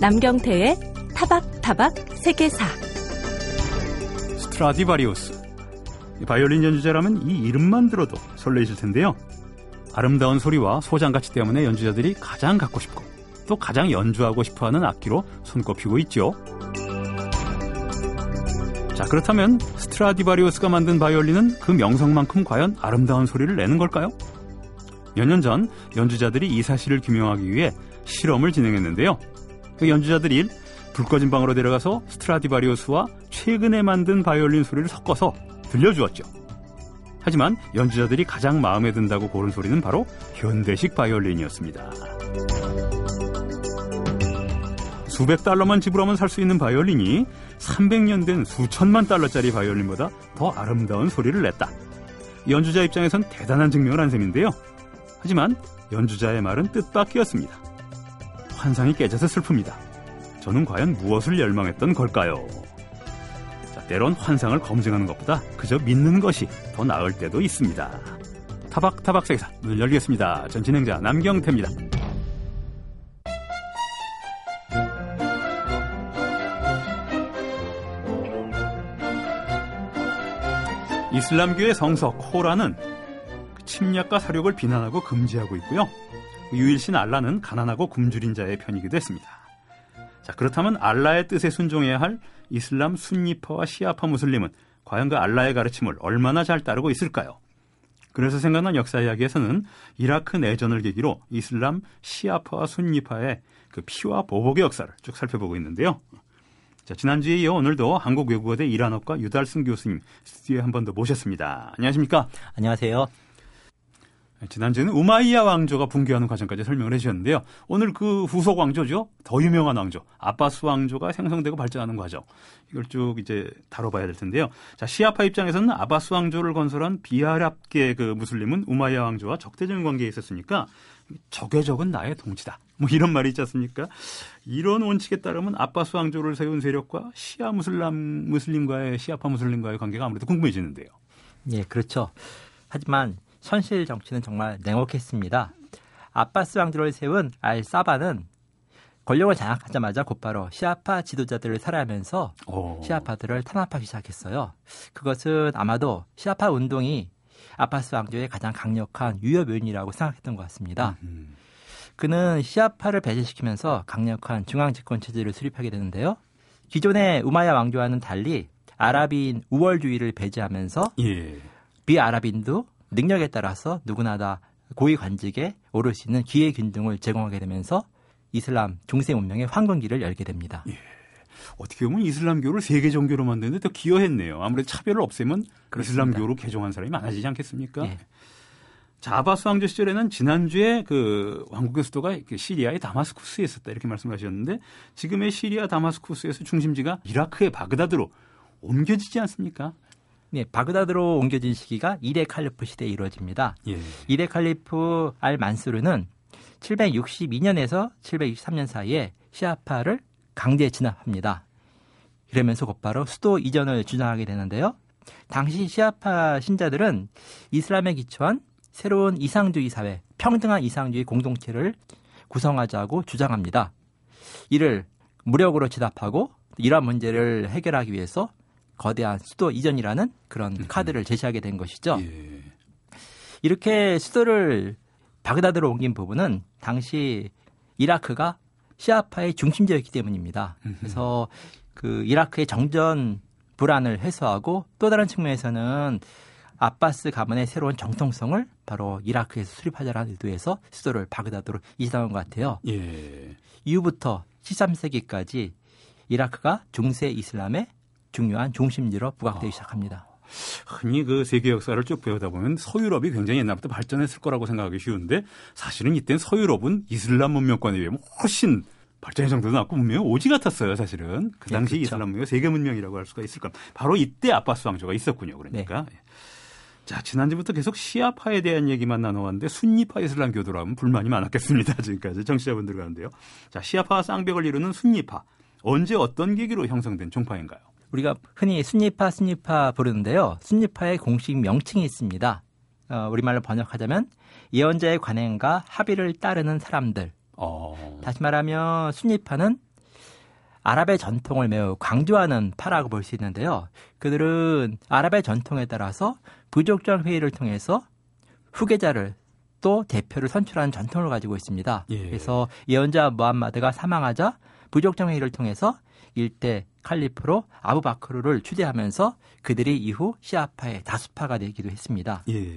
남경태의 타박타박 세계사 스트라디바리우스 바이올린 연주자라면 이 이름만 들어도 설레실 텐데요. 아름다운 소리와 소장 가치 때문에 연주자들이 가장 갖고 싶고 또 가장 연주하고 싶어하는 악기로 손꼽히고 있죠. 자 그렇다면 스트라디바리우스가 만든 바이올린은 그 명성만큼 과연 아름다운 소리를 내는 걸까요? 몇 년 전 연주자들이 이 사실을 규명하기 위해 실험을 진행했는데요. 그 연주자들이 불 꺼진 방으로 데려가서 스트라디바리우스와 최근에 만든 바이올린 소리를 섞어서 들려주었죠. 하지만 연주자들이 가장 마음에 든다고 고른 소리는 바로 현대식 바이올린이었습니다. 수백 달러만 지불하면 살 수 있는 바이올린이 300년 된 수천만 달러짜리 바이올린보다 더 아름다운 소리를 냈다. 연주자 입장에선 대단한 증명을 한 셈인데요. 하지만 연주자의 말은 뜻밖이었습니다. 환상이 깨져서 슬픕니다. 저는 과연 무엇을 열망했던 걸까요? 자, 때론 환상을 검증하는 것보다 그저 믿는 것이 더 나을 때도 있습니다. 타박타박 세계사 문을 열겠습니다. 전 진행자 남경태입니다. 이슬람교의 성서 코란은 침략과 사륙을 비난하고 금지하고 있고요. 유일신 알라는 가난하고 굶주린 자의 편이기도 했습니다. 자, 그렇다면 알라의 뜻에 순종해야 할 이슬람 순니파와 시아파 무슬림은 과연 그 알라의 가르침을 얼마나 잘 따르고 있을까요? 그래서 생각난 역사 이야기에서는 이라크 내전을 계기로 이슬람 시아파와 순니파의 그 피와 보복의 역사를 쭉 살펴보고 있는데요. 자, 지난주에 이어 오늘도 한국외국어대 이란어과 유달승 교수님 스튜디오에 한 번 더 모셨습니다. 안녕하십니까? 안녕하세요. 지난주에는 우마이야 왕조가 붕괴하는 과정까지 설명을 해주셨는데요. 오늘 그 후속 왕조죠. 더 유명한 왕조, 아바스 왕조가 생성되고 발전하는 과정. 이걸 쭉 이제 다뤄봐야 될 텐데요. 자, 시아파 입장에서는 아바스 왕조를 건설한 비아랍계 그 무슬림은 우마이야 왕조와 적대적인 관계에 있었으니까 적의 적은 나의 동지다. 뭐 이런 말이 있지 않습니까? 이런 원칙에 따르면 아바스 왕조를 세운 세력과 시아 무슬람 무슬림과의 시아파 무슬림과의 관계가 아무래도 궁금해지는데요. 예, 그렇죠. 하지만 현실 정치는 정말 냉혹했습니다. 아바스 왕조를 세운 알 사바는 권력을 장악하자마자 곧바로 시아파 지도자들을 살해하면서 오. 시아파들을 탄압하기 시작했어요. 그것은 아마도 시아파 운동이 아바스 왕조의 가장 강력한 유협 요인이라고 생각했던 것 같습니다. 음. 그는 시아파를 배제시키면서 강력한 중앙 집권 체제를 수립하게 되는데요. 기존의 우마야 왕조와는 달리 아랍인 우월주의를 배제하면서 예. 비아랍인도 능력에 따라서 누구나 다 고위 관직에 오를 수 있는 기회 균등을 제공하게 되면서 이슬람 중세 문명의 황금기를 열게 됩니다. 예. 어떻게 보면 이슬람교를 세계 종교로 만드는데 더 기여했네요. 아무래도 차별을 없애면 그렇습니다. 이슬람교로 개종한 사람이 많아지지 않겠습니까? 예. 자, 아바스 왕조 시절에는 지난주에 그 왕국의 수도가 시리아의 다마스쿠스에 있었다 이렇게 말씀하셨는데 지금의 시리아 다마스쿠스에서 중심지가 이라크의 바그다드로 옮겨지지 않습니까? 네, 바그다드로 옮겨진 시기가 이레 칼리프 시대에 이루어집니다. 예. 이레 칼리프 알 만수르는 762년에서 763년 사이에 시아파를 강제 진압합니다. 이러면서 곧바로 수도 이전을 주장하게 되는데요. 당시 시아파 신자들은 이슬람에 기초한 새로운 이상주의 사회, 평등한 이상주의 공동체를 구성하자고 주장합니다. 이를 무력으로 진압하고 이러한 문제를 해결하기 위해서 거대한 수도 이전이라는 그런 음. 카드를 제시하게 된 것이죠. 예. 이렇게 수도를 바그다드로 옮긴 부분은 당시 이라크가 시아파의 중심지였기 때문입니다. 그래서 그 이라크의 정전 불안을 해소하고 또 다른 측면에서는 아바스 가문의 새로운 정통성을 바로 이라크에서 수립하자라는 의도에서 수도를 바그다드로 이전한 것 같아요. 예. 이후부터 13세기까지 이라크가 중세 이슬람의 중요한 중심지로 부각되기 시작합니다. 흔히 그 세계 역사를 쭉 배우다 보면 서유럽이 굉장히 옛날부터 발전했을 거라고 생각하기 쉬운데 사실은 이때는 서유럽은 이슬람 문명권에 비해 훨씬 발전의 정도도 낮고 문명이 오지 같았어요, 사실은. 그 네, 당시 네, 그렇죠. 이슬람 문명 세계 문명이라고 할 수가 있을 겁니다. 바로 이때 아바스 왕조가 있었군요. 그러니까. 네. 자, 지난주부터 계속 시아파에 대한 얘기만 나눠왔는데 순니파 이슬람 교도라면 불만이 많았겠습니다. 지금까지 정치자분들 가는데요. 자, 시아파와 쌍벽을 이루는 순니파. 언제 어떤 계기로 형성된 종파인가요? 우리가 흔히 순니파, 순니파 부르는데요. 순니파의 공식 명칭이 있습니다. 어, 우리말로 번역하자면 예언자의 관행과 합의를 따르는 사람들. 어. 다시 말하면 순니파는 아랍의 전통을 매우 강조하는 파라고 볼 수 있는데요. 그들은 아랍의 전통에 따라서 부족장 회의를 통해서 후계자를 또 대표를 선출하는 전통을 가지고 있습니다. 예. 그래서 예언자 무함마드가 사망하자 부족장 회의를 통해서 일대 칼리프로 아부바크르를 추대하면서 그들이 이후 시아파의 다수파가 되기도 했습니다. 예.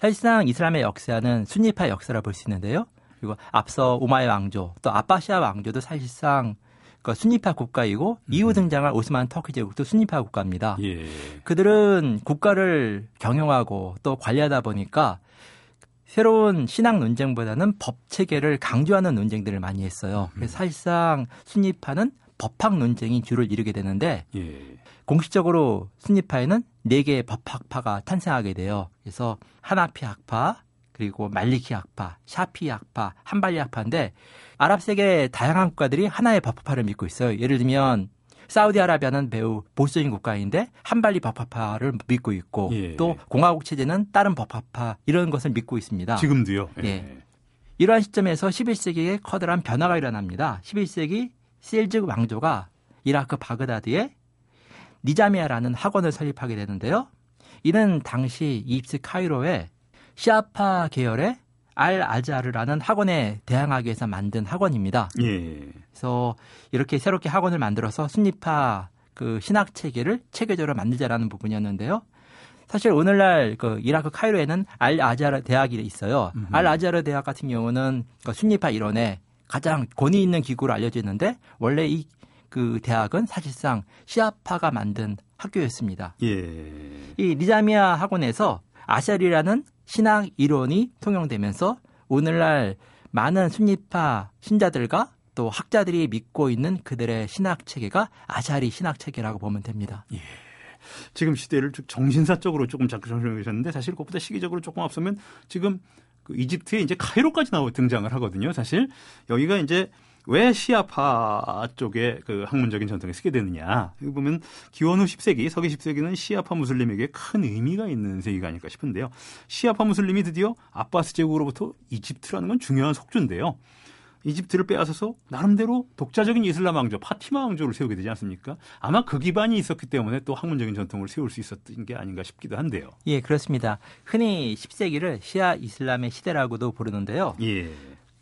사실상 이슬람의 역사는 순니파 역사라 볼 수 있는데요. 그리고 앞서 오마이 왕조 또 아바시아 왕조도 사실상 그 순니파 국가이고 음. 이후 등장할 오스만 터키 제국도 순니파 국가입니다. 예. 그들은 국가를 경영하고 또 관리하다 보니까 새로운 신앙 논쟁보다는 법 체계를 강조하는 논쟁들을 많이 했어요. 음. 그래서 사실상 순니파는 법학 논쟁이 주를 이루게 되는데 예. 공식적으로 순니파에는 네 개의 법학파가 탄생하게 돼요. 그래서 하나피 학파, 그리고 말리키 학파, 샤피 학파, 한발리 학파인데 아랍 세계 다양한 국가들이 하나의 법학파를 믿고 있어요. 예를 들면 사우디아라비아는 매우 보수적인 국가인데 한발리 법학파를 믿고 있고 예. 또 공화국 체제는 다른 법학파 이런 것을 믿고 있습니다. 지금도요. 예. 예. 이러한 시점에서 11세기에 커다란 변화가 일어납니다. 11세기 셀즈 왕조가 이라크 바그다드에 니자미아라는 학원을 설립하게 되는데요. 이는 당시 이집트 카이로에 시아파 계열의 알 아자르라는 학원에 대항하기 위해서 만든 학원입니다. 예. 그래서 이렇게 새롭게 학원을 만들어서 순리파 그 신학 체계를 체계적으로 만들자라는 부분이었는데요. 사실 오늘날 그 이라크 카이로에는 알 아자르 대학이 있어요. 음흠. 알 아자르 대학 같은 경우는 그 순리파 일원의 가장 권위 있는 기구로 알려져 있는데 원래 이 그 대학은 사실상 시아파가 만든 학교였습니다. 예. 이 니자미아 학원에서 아샤리라는 신학 이론이 통용되면서 오늘날 많은 순리파 신자들과 또 학자들이 믿고 있는 그들의 신학 체계가 아샤리 신학 체계라고 보면 됩니다. 예. 지금 시대를 정신사적으로 조금 자꾸 설명해 주셨는데 사실 그것보다 시기적으로 조금 앞서면 지금 그 이집트에 이제 카이로까지 나오 등장을 하거든요. 사실 여기가 이제 왜 시아파 쪽에 그 학문적인 전통에 쓰게 되느냐. 여기 보면 기원 후 10세기, 서기 10세기는 시아파 무슬림에게 큰 의미가 있는 세기가 아닐까 싶은데요. 시아파 무슬림이 드디어 아바스 제국으로부터 이집트라는 건 중요한 속주인데요. 이집트를 빼앗아서 나름대로 독자적인 이슬람 왕조 파티마 왕조를 세우게 되지 않습니까? 아마 그 기반이 있었기 때문에 또 학문적인 전통을 세울 수 있었던 게 아닌가 싶기도 한데요. 예, 그렇습니다. 흔히 10세기를 시아 이슬람의 시대라고도 부르는데요. 예.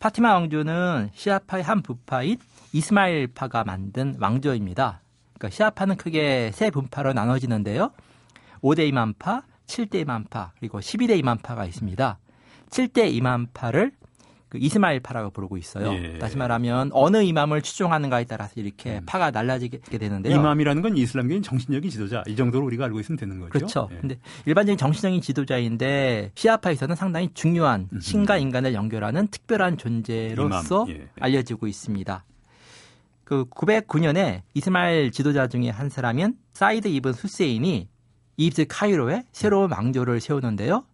파티마 왕조는 시아파의 한 부파인 이스마일파가 만든 왕조입니다. 그러니까 시아파는 크게 세 분파로 나눠지는데요. 5대 이만파, 7대 이만파, 그리고 12대 이만파가 있습니다. 7대 이만파를 그 이스마일파라고 부르고 있어요. 예. 다시 말하면 어느 이맘을 추종하는가에 따라서 이렇게 음. 파가 날라지게 되는데요. 이맘이라는 건 이슬람계인 정신적인 지도자 이 정도로 우리가 알고 있으면 되는 거죠. 그렇죠. 예. 근데 일반적인 정신적인 지도자인데 시아파에서는 상당히 중요한 음. 신과 인간을 연결하는 특별한 존재로서 예. 알려지고 있습니다. 그 909년에 이스마일 지도자 중에 한 사람인 사이드 이븐 후세인이 이집트 카이로에 새로운 왕조를 세우는데요.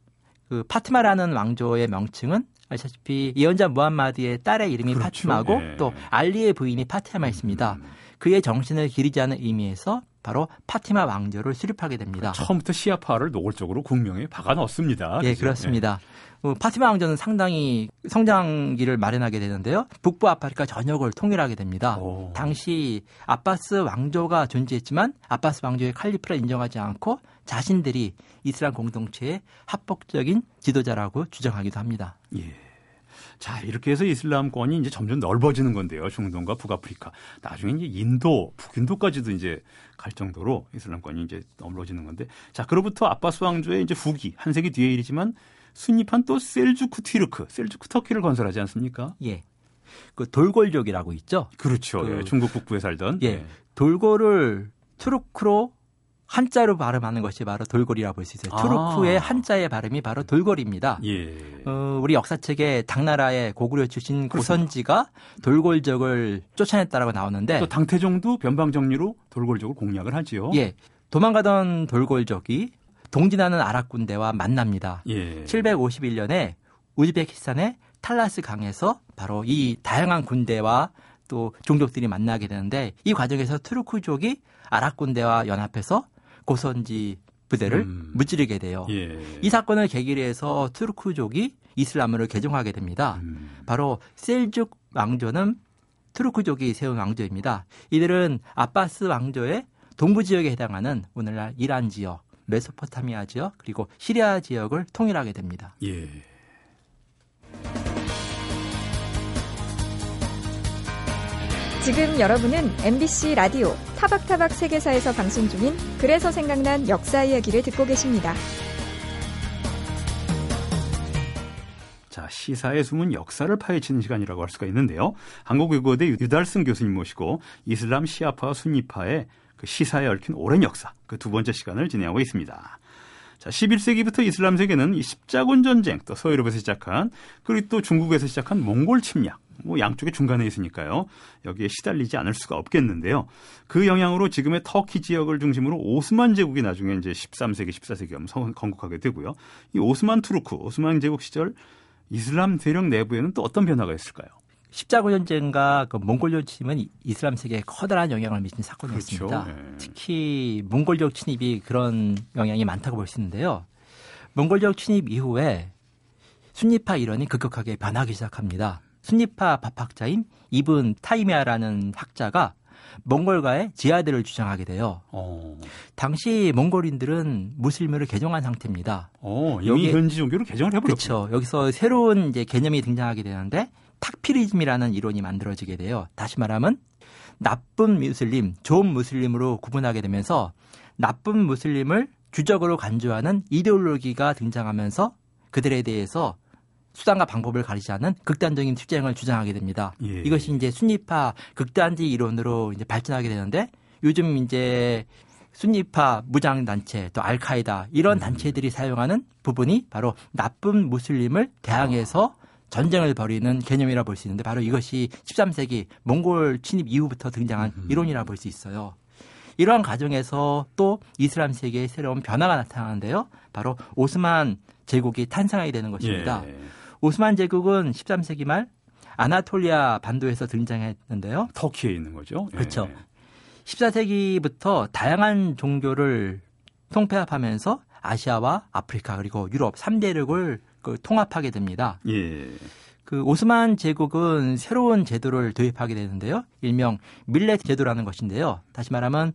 그 파티마라는 왕조의 명칭은 아시다시피 예언자 무함마드의 딸의 이름이 그렇죠. 파티마고 네. 또 알리의 부인이 파티마였습니다. 음. 그의 정신을 기리자는 의미에서 바로 파티마 왕조를 수립하게 됩니다. 처음부터 시아파를 노골적으로 국명에 박아 넣습니다. 예, 그렇습니다. 네. 파티마 왕조는 상당히 성장기를 마련하게 되는데요. 북부 아프리카 전역을 통일하게 됩니다. 오. 당시 아바스 왕조가 존재했지만 아바스 왕조의 칼리프를 인정하지 않고 자신들이 이슬람 공동체의 합법적인 지도자라고 주장하기도 합니다. 예. 자, 이렇게 해서 이슬람권이 이제 점점 넓어지는 건데요. 중동과 북아프리카. 나중에 이제 인도, 북인도까지도 이제 갈 정도로 이슬람권이 이제 넓어지는 건데. 자, 그로부터 아바스 왕조의 이제 후기, 한 세기 뒤의 일이지만 순니파인 또 셀주크 튀르크, 셀주크 터키를 건설하지 않습니까? 예. 그 돌궐족이라고 있죠. 그렇죠. 그, 예, 중국 북부에 살던. 예. 예. 돌궐을 투르크로 한자로 발음하는 것이 바로 돌궐이라고 볼 수 있어요. 아. 투르크의 한자의 발음이 바로 돌궐입니다. 예. 어, 우리 역사책에 당나라의 고구려 출신 고선지가 돌궐족을 쫓아냈다라고 나오는데 또 당태종도 변방정리로 돌궐족을 공략을 하지요. 예. 도망가던 돌골족이 동진하는 아랍 군대와 만납니다. 예. 751년에 우즈베키스탄의 탈라스 강에서 바로 이 다양한 군대와 또 종족들이 만나게 되는데 이 과정에서 투르크족이 아랍 군대와 연합해서 고선지 부대를 음. 무찌르게 돼요. 예. 이 사건을 계기로 해서 투르크족이 이슬람을 개종하게 됩니다. 음. 바로 셀죽 왕조는 투르크족이 세운 왕조입니다. 이들은 아바스 왕조의 동부 지역에 해당하는 오늘날 이란 지역, 메소포타미아 지역, 그리고 시리아 지역을 통일하게 됩니다. 예. 지금 여러분은 MBC 라디오 타박타박 세계사에서 방송 중인 그래서 생각난 역사 이야기를 듣고 계십니다. 자, 시사의 숨은 역사를 파헤치는 시간이라고 할 수가 있는데요. 한국외국어대 유달승 교수님 모시고 이슬람 시아파와 순니파의 그 시사에 얽힌 오랜 역사 그 두 번째 시간을 진행하고 있습니다. 자, 11세기부터 이슬람 세계는 이 십자군 전쟁, 또 서유럽에서 시작한 그리고 또 중국에서 시작한 몽골 침략, 뭐 양쪽에 중간에 있으니까요. 여기에 시달리지 않을 수가 없겠는데요. 그 영향으로 지금의 터키 지역을 중심으로 오스만 제국이 나중에 이제 13세기, 14세기 하면 건국하게 되고요. 이 오스만 투르크, 오스만 제국 시절 이슬람 세력 내부에는 또 어떤 변화가 있을까요? 십자군 전쟁과 그 몽골족 침입은 이슬람 세계에 커다란 영향을 미친 사건이었습니다. 그렇죠. 네. 특히 몽골족 침입이 그런 영향이 많다고 볼 수 있는데요. 몽골족 침입 이후에 순니파 이론이 급격하게 변하기 시작합니다. 순니파 법학자인 이븐 타이미야라는 학자가 몽골과의 지하드를 주장하게 돼요. 어. 당시 몽골인들은 무슬림을 개종한 상태입니다. 어, 이미 여기, 현지 종교를 개종을 해버렸죠. 그렇죠. 여기서 새로운 이제 개념이 등장하게 되는데 탁피리즘이라는 이론이 만들어지게 돼요. 다시 말하면 나쁜 무슬림, 좋은 무슬림으로 구분하게 되면서 나쁜 무슬림을 주적으로 간주하는 이데올로기가 등장하면서 그들에 대해서 수단과 방법을 가리지 않는 극단적인 투쟁을 주장하게 됩니다. 예. 이것이 이제 순위파 극단지 이론으로 이제 발전하게 되는데 요즘 이제 순위파 무장 단체 또 알카이다 이런 음. 단체들이 사용하는 부분이 바로 나쁜 무슬림을 대항해서 전쟁을 벌이는 개념이라 볼 수 있는데 바로 이것이 13세기 몽골 침입 이후부터 등장한 음. 이론이라 볼 수 있어요. 이러한 과정에서 또 이슬람 세계의 새로운 변화가 나타나는데요. 바로 오스만 제국이 탄생하게 되는 것입니다. 예. 오스만 제국은 13세기 말 아나톨리아 반도에서 등장했는데요. 터키에 있는 거죠. 그렇죠. 예. 14세기부터 다양한 종교를 통폐합하면서 아시아와 아프리카 그리고 유럽 3대륙을 그 통합하게 됩니다. 예. 그 오스만 제국은 새로운 제도를 도입하게 되는데요. 일명 밀렛 제도라는 것인데요. 다시 말하면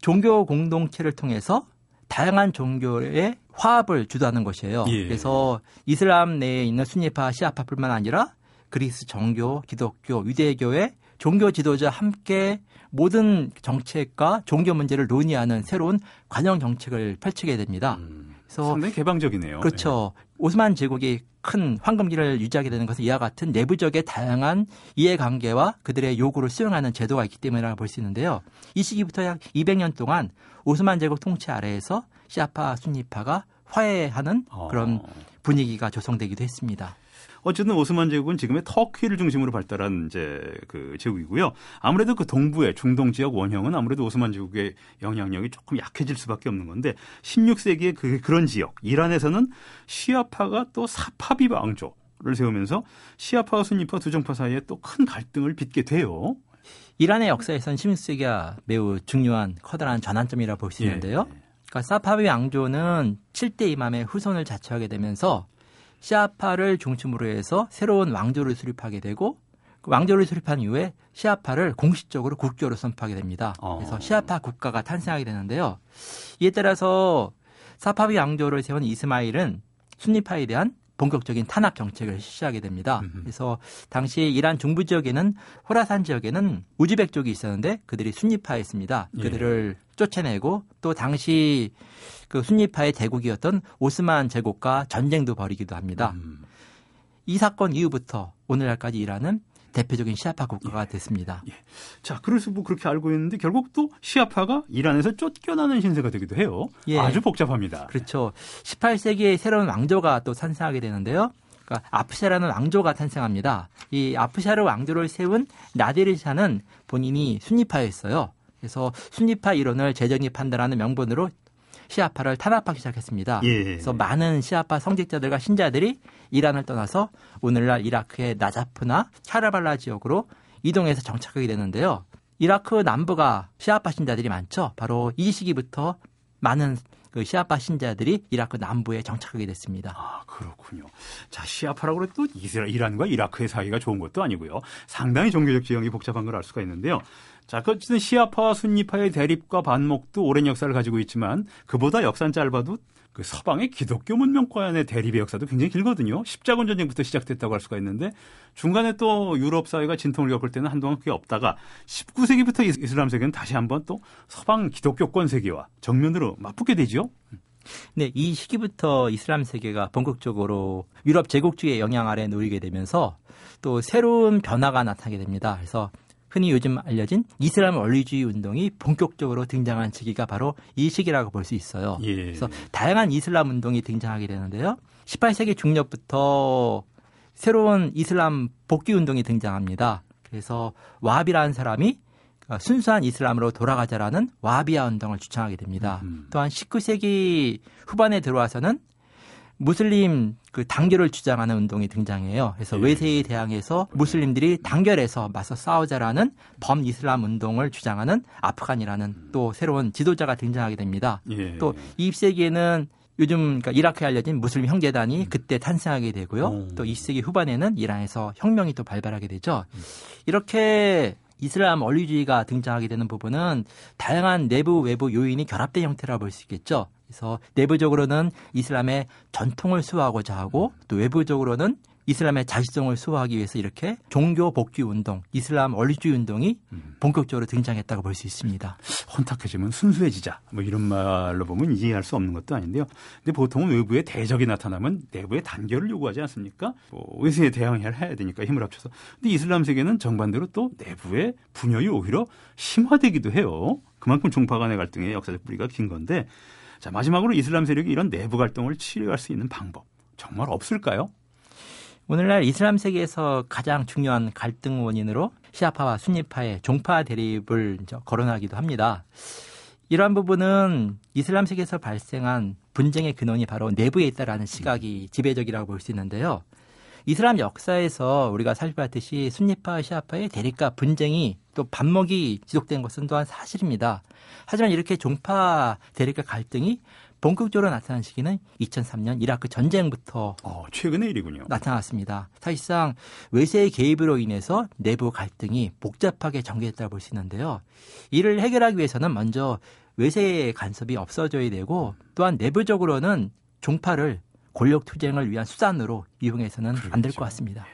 종교 공동체를 통해서 다양한 종교의 화합을 주도하는 것이에요. 예. 그래서 이슬람 내에 있는 순니파, 시아파뿐만 아니라 그리스 정교, 기독교, 유대교의 종교 지도자 함께 모든 정책과 종교 문제를 논의하는 새로운 관영 정책을 펼치게 됩니다. 음, 그래서 상당히 개방적이네요. 그렇죠. 네. 오스만 제국이 큰 황금기를 유지하게 되는 것은 이와 같은 내부적의 다양한 이해관계와 그들의 요구를 수용하는 제도가 있기 때문이라고 볼 수 있는데요. 이 시기부터 약 200년 동안 오스만 제국 통치 아래에서 시아파, 순니파가 화해하는 그런 어. 분위기가 조성되기도 했습니다. 어쨌든 오스만 제국은 지금의 터키를 중심으로 발달한 이제 그 제국이고요. 아무래도 그 동부의 중동 지역 원형은 아무래도 오스만 제국의 영향력이 조금 약해질 수밖에 없는 건데 16세기의 그 그런 지역 이란에서는 시아파가 또 사파비 왕조 를 세우면서 시아파와 순니파 두 정파 사이에 또 큰 갈등을 빚게 돼요. 이란의 역사에선 16세기가 매우 중요한 커다란 전환점이라 볼 수 있는데요. 예. 그러니까 사파비 왕조는 7대 이맘의 후손을 자처하게 되면서 시아파를 중심으로 해서 새로운 왕조를 수립하게 되고 그 왕조를 수립한 이후에 시아파를 공식적으로 국교로 선포하게 됩니다. 어. 그래서 시아파 국가가 탄생하게 되는데요. 이에 따라서 사파비 왕조를 세운 이스마일은 순니파에 대한 본격적인 탄압 정책을 실시하게 됩니다. 그래서 당시 이란 중부 지역에는 호라산 지역에는 우즈벡족이 있었는데 그들이 순니파였습니다. 예. 그들을 예. 쫓아내고 또 당시 그 순니파의 대국이었던 오스만 제국과 전쟁도 벌이기도 합니다. 음. 이 사건 이후부터 오늘날까지 이란은 대표적인 시아파 국가가 예. 됐습니다. 예. 자, 그래서 뭐 그렇게 알고 있는데 결국 또 시아파가 이란에서 쫓겨나는 신세가 되기도 해요. 예. 아주 복잡합니다. 그렇죠. 18세기에 새로운 왕조가 또 탄생하게 되는데요. 그러니까 아프샤라는 왕조가 탄생합니다. 이 아프샤르 왕조를 세운 나데르샤는 본인이 순니파였어요. 그래서 순니파 이론을 재정립한다라는 명분으로 시아파를 탄압하기 시작했습니다. 예. 그래서 많은 시아파 성직자들과 신자들이 이란을 떠나서 오늘날 이라크의 나자프나 차라발라 지역으로 이동해서 정착하게 되는데요. 이라크 남부가 시아파 신자들이 많죠. 바로 이 시기부터 많은 그 시아파 신자들이 이라크 남부에 정착하게 됐습니다. 아 그렇군요. 자 시아파라고 해도 이란과 이라크의 사이가 좋은 것도 아니고요. 상당히 종교적 지형이 복잡한 걸 알 수가 있는데요. 자, 그 어쨌든 시아파와 순니파의 대립과 반목도 오랜 역사를 가지고 있지만 그보다 역사는 짧아도 그 서방의 기독교 문명과의 대립의 역사도 굉장히 길거든요. 십자군 전쟁부터 시작됐다고 할 수가 있는데 중간에 또 유럽 사회가 진통을 겪을 때는 한동안 그게 없다가 19세기부터 이슬람 세계는 다시 한번 또 서방 기독교권 세계와 정면으로 맞붙게 되죠. 네, 이 시기부터 이슬람 세계가 본격적으로 유럽 제국주의의 영향 아래 놓이게 되면서 또 새로운 변화가 나타나게 됩니다. 그래서 흔히 요즘 알려진 이슬람 원리주의 운동이 본격적으로 등장한 시기가 바로 이 시기라고 볼 수 있어요. 예. 그래서 다양한 이슬람 운동이 등장하게 되는데요. 18세기 중엽부터 새로운 이슬람 복귀 운동이 등장합니다. 그래서 와비라는 사람이 순수한 이슬람으로 돌아가자라는 와비아 운동을 주창하게 됩니다. 음. 또한 19세기 후반에 들어와서는 무슬림 그 단결을 주장하는 운동이 등장해요. 그래서 예. 외세에 대항해서 무슬림들이 단결해서 맞서 싸우자라는 범이슬람 운동을 주장하는 아프간이라는 또 새로운 지도자가 등장하게 됩니다. 예. 또 20세기에는 요즘 그러니까 이라크에 알려진 무슬림 형제단이 음. 그때 탄생하게 되고요. 오. 또 20세기 후반에는 이란에서 혁명이 또 발발하게 되죠. 음. 이렇게 이슬람 원리주의가 등장하게 되는 부분은 다양한 내부 외부 요인이 결합된 형태라 볼 수 있겠죠. 그래서 내부적으로는 이슬람의 전통을 수호하고자 하고 또 외부적으로는 이슬람의 자주성을 수호하기 위해서 이렇게 종교 복귀 운동, 이슬람 원리주의 운동이 음. 본격적으로 등장했다고 볼 수 있습니다. 혼탁해지면 순수해지자. 뭐 이런 말로 보면 이해할 수 없는 것도 아닌데요. 근데 보통은 외부에 대적이 나타나면 내부의 단결을 요구하지 않습니까? 뭐 외세에 대항해야 해야 되니까 힘을 합쳐서. 근데 이슬람 세계는 정반대로 또 내부의 분열이 오히려 심화되기도 해요. 그만큼 종파 간의 갈등의 역사적 뿌리가 긴 건데 자, 마지막으로 이슬람 세력이 이런 내부 갈등을 치료할 수 있는 방법 정말 없을까요? 오늘날 이슬람 세계에서 가장 중요한 갈등 원인으로 시아파와 순니파의 종파 대립을 거론하기도 합니다. 이러한 부분은 이슬람 세계에서 발생한 분쟁의 근원이 바로 내부에 있다라는 시각이 지배적이라고 볼 수 있는데요. 이슬람 역사에서 우리가 살펴봤듯이 순니파 시아파의 대립과 분쟁이 또 반목이 지속된 것은 또한 사실입니다. 하지만 이렇게 종파 대립과 갈등이 본격적으로 나타난 시기는 2003년 이라크 전쟁부터 어, 최근의 일이군요. 나타났습니다. 사실상 외세의 개입으로 인해서 내부 갈등이 복잡하게 전개됐다고 볼 수 있는데요. 이를 해결하기 위해서는 먼저 외세의 간섭이 없어져야 되고 또한 내부적으로는 종파를 권력 투쟁을 위한 수단으로 이용해서는 그렇죠. 안될 것 같습니다.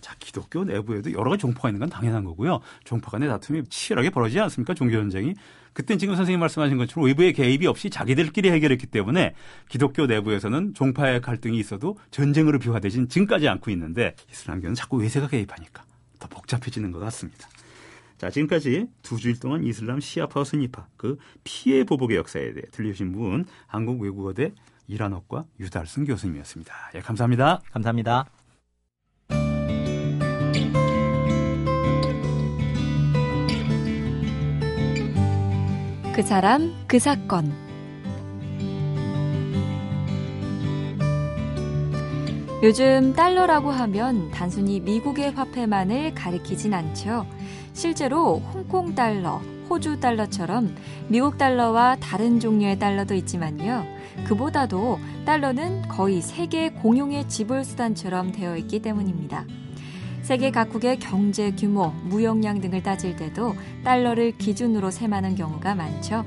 자, 기독교 내부에도 여러 가지 종파가 있는 건 당연한 거고요. 종파 간의 다툼이 치열하게 벌어지지 않습니까? 종교 전쟁이. 그땐 지금 선생님 말씀하신 것처럼 외부의 개입이 없이 자기들끼리 해결했기 때문에 기독교 내부에서는 종파의 갈등이 있어도 전쟁으로 비화되진 지금까지 않고 있는데 이슬람교는 자꾸 외세가 개입하니까 더 복잡해지는 것 같습니다. 자, 지금까지 두 주일 동안 이슬람 시아파와 순니파 그 피해 보복의 역사에 대해 들려주신 분 한국외국어대 이란어과 유달승 교수님이었습니다. 예, 감사합니다. 감사합니다. 그 사람, 그 사건. 요즘 달러라고 하면 단순히 미국의 화폐만을 가리키진 않죠. 실제로 홍콩 달러, 호주 달러처럼 미국 달러와 다른 종류의 달러도 있지만요. 그보다도 달러는 거의 세계 공용의 지불 수단처럼 되어 있기 때문입니다. 세계 각국의 경제 규모, 무역량 등을 따질 때도 달러를 기준으로 셈하는 경우가 많죠.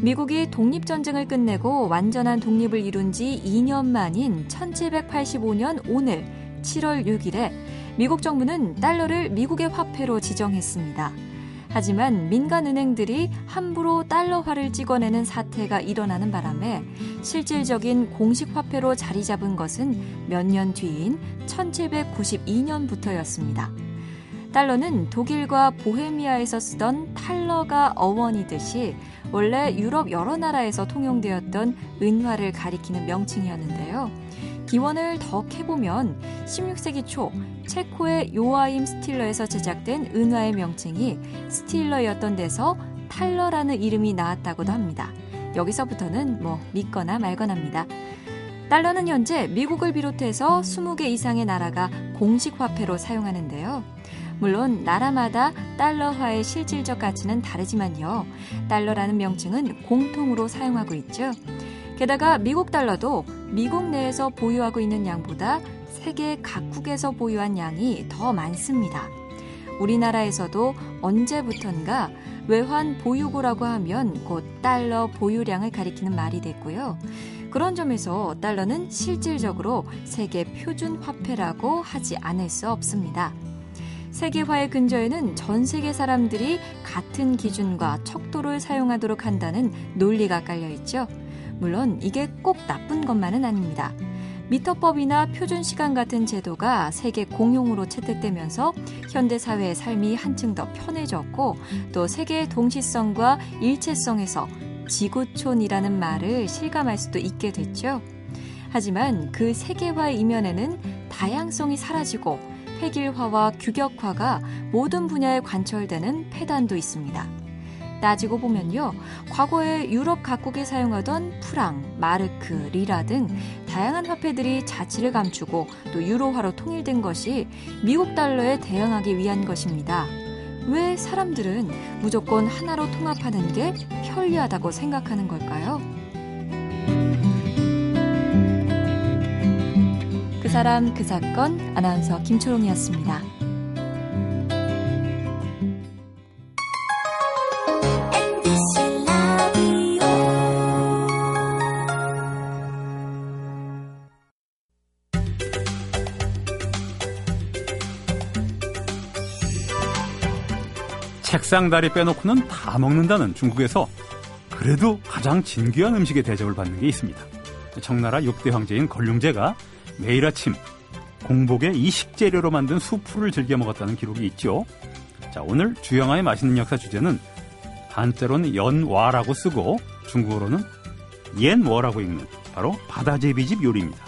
미국이 독립전쟁을 끝내고 완전한 독립을 이룬 지 2년 만인 1785년 오늘 7월 6일에 미국 정부는 달러를 미국의 화폐로 지정했습니다. 하지만 민간 은행들이 함부로 달러화를 찍어내는 사태가 일어나는 바람에 실질적인 공식 화폐로 자리 잡은 것은 몇 년 뒤인 1792년부터였습니다. 달러는 독일과 보헤미아에서 쓰던 탈러가 어원이듯이 원래 유럽 여러 나라에서 통용되었던 은화를 가리키는 명칭이었는데요. 기원을 더 캐보면 16세기 초 체코의 요아임 스틸러에서 제작된 은화의 명칭이 스틸러였던 데서 탈러라는 이름이 나왔다고도 합니다. 여기서부터는 뭐 믿거나 말거나입니다. 달러는 현재 미국을 비롯해서 20개 이상의 나라가 공식 화폐로 사용하는데요. 물론 나라마다 달러화의 실질적 가치는 다르지만요. 달러라는 명칭은 공통으로 사용하고 있죠. 게다가 미국 달러도 미국 내에서 보유하고 있는 양보다 세계 각국에서 보유한 양이 더 많습니다. 우리나라에서도 언제부턴가 외환 보유고라고 하면 곧 달러 보유량을 가리키는 말이 됐고요. 그런 점에서 달러는 실질적으로 세계 표준 화폐라고 하지 않을 수 없습니다. 세계화의 근저에는 전 세계 사람들이 같은 기준과 척도를 사용하도록 한다는 논리가 깔려 있죠. 물론 이게 꼭 나쁜 것만은 아닙니다. 미터법이나 표준시간 같은 제도가 세계 공용으로 채택되면서 현대 사회의 삶이 한층 더 편해졌고 또 세계의 동시성과 일체성에서 지구촌이라는 말을 실감할 수도 있게 됐죠. 하지만 그 세계화 이면에는 다양성이 사라지고 획일화와 규격화가 모든 분야에 관철되는 폐단도 있습니다. 따지고 보면요. 과거에 유럽 각국이 사용하던 프랑, 마르크, 리라 등 다양한 화폐들이 자치를 감추고 또 유로화로 통일된 것이 미국 달러에 대응하기 위한 것입니다. 왜 사람들은 무조건 하나로 통합하는 게 편리하다고 생각하는 걸까요? 그 사람 그 사건 아나운서 김초롱이었습니다. 책상 다리 빼놓고는 다 먹는다는 중국에서 그래도 가장 진귀한 음식의 대접을 받는 게 있습니다. 청나라 6대 황제인 걸륭제가 매일 아침 공복에 이 식재료로 만든 수프를 즐겨 먹었다는 기록이 있죠. 자, 오늘 주영아의 맛있는 역사 주제는 한자로는 연와라고 쓰고 중국어로는 옌워라고 읽는 바로 바다제비집 요리입니다.